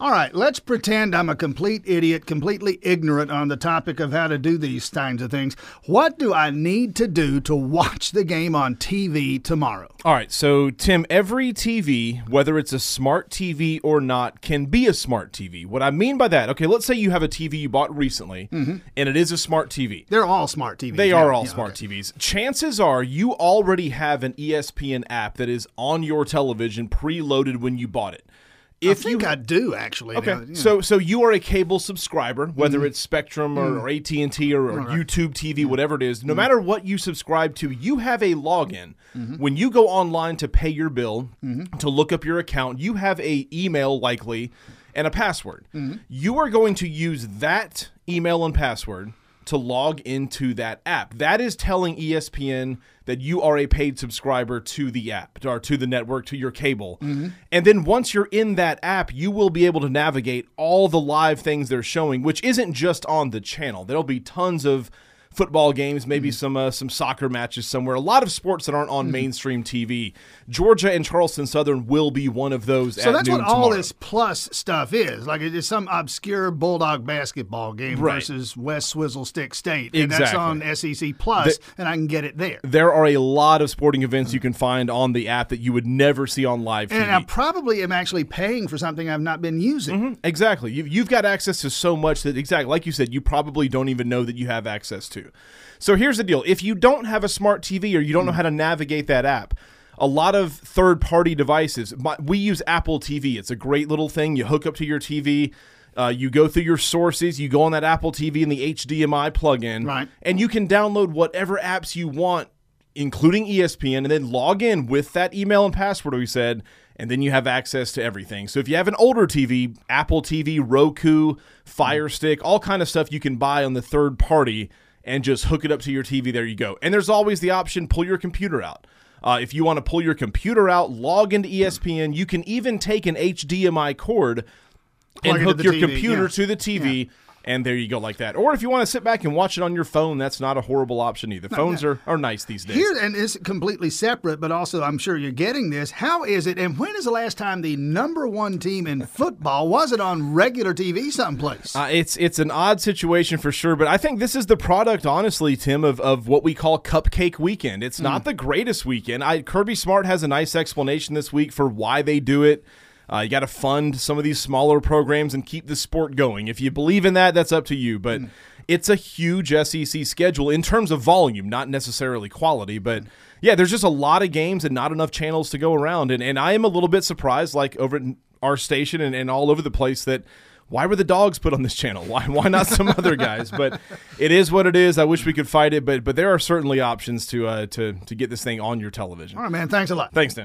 All right, let's pretend I'm a complete idiot, completely ignorant on the topic of how to do these kinds of things. What do I need to do to watch the game on TV tomorrow? All right, so Tim, every TV, whether it's a smart TV or not, can be a smart TV. What I mean by that, okay, let's say you have a TV you bought recently mm-hmm. and it is a smart TV. They're all smart TVs. They yeah, are all yeah, smart okay. TVs. Chances are you already have an ESPN app that is on your television preloaded when you bought it. I If think you I do actually. Okay, now, you know. so so you are a cable subscriber, whether it's Spectrum or, Mm. or AT and T or, or YouTube TV, whatever it is. No Mm. matter what you subscribe to, you have a login. Mm-hmm. When you go online to pay your bill, to look up your account, you have a email likely and a password. Mm-hmm. You are going to use that email and password to log into that app. That is telling ESPN that you are a paid subscriber to the app or to the network, to your cable. Mm-hmm. And then once you're in that app, you will be able to navigate all the live things they're showing, which isn't just on the channel. There'll be tons of football games, maybe mm-hmm. some uh, some soccer matches somewhere. A lot of sports that aren't on mm-hmm. mainstream TV. Georgia and Charleston Southern will be one of those. So at that's what noon all this plus stuff is. Like it is some obscure Bulldog basketball game Right. versus West Swizzle Stick State. And that's on SEC Plus. Plus, and I can get it there. There are a lot of sporting events you mm. can find on the app that you would never see on live TV. And I probably am actually paying for something I've not been using. Mm-hmm. Exactly. You've, you've got access to so much that, exactly, like you said, you probably don't even know that you have access to. So here's the deal if you don't have a smart TV or you don't know how to navigate that app, a lot of third party devices, my, we use Apple TV. It's a great little thing. You hook up to your TV. Uh, you go through your sources, you go on that Apple TV and the HDMI plug-in, Right. and you can download whatever apps you want including ESPN, and then log in with that email and password we said, and then you have access to everything. So if you have an older TV, Apple TV, Roku, Fire Stick, all kind of stuff you can buy on the third party and just hook it up to your TV. There you go. And there's always the option pull your computer out. Uh, if you want to pull your computer out, log into ESPN. You can even take an HDMI cord and hook your TV, computer yeah. to the TV. And there you go, like that. Or if you want to sit back and watch it on your phone, that's not a horrible option either. Phones are, are nice these days. Here, and it's completely separate, but also I'm sure you're getting this. How is it, and when is the last time the number one team in football was it on regular TV someplace? Uh, it's it's an odd situation for sure, but I think this is the product, honestly, Tim, of, of what we call Cupcake Weekend. It's not the greatest weekend. I, Kirby Smart has a nice explanation this week for why they do it. Uh, you got to fund some of these smaller programs and keep the sport going. If you believe in that, that's up to you. But it's a huge SEC schedule in terms of volume, not necessarily quality. But yeah, there's just a lot of games and not enough channels to go around. And, and I am a little bit surprised, like over at our station and, and all over the place, that why were the dogs put on this channel? Why why not some other guys? But it is what it is. I wish we could fight it, but but there are certainly options to uh, to to get this thing on your television. All right, man. Thanks a lot. Thanks, Dan.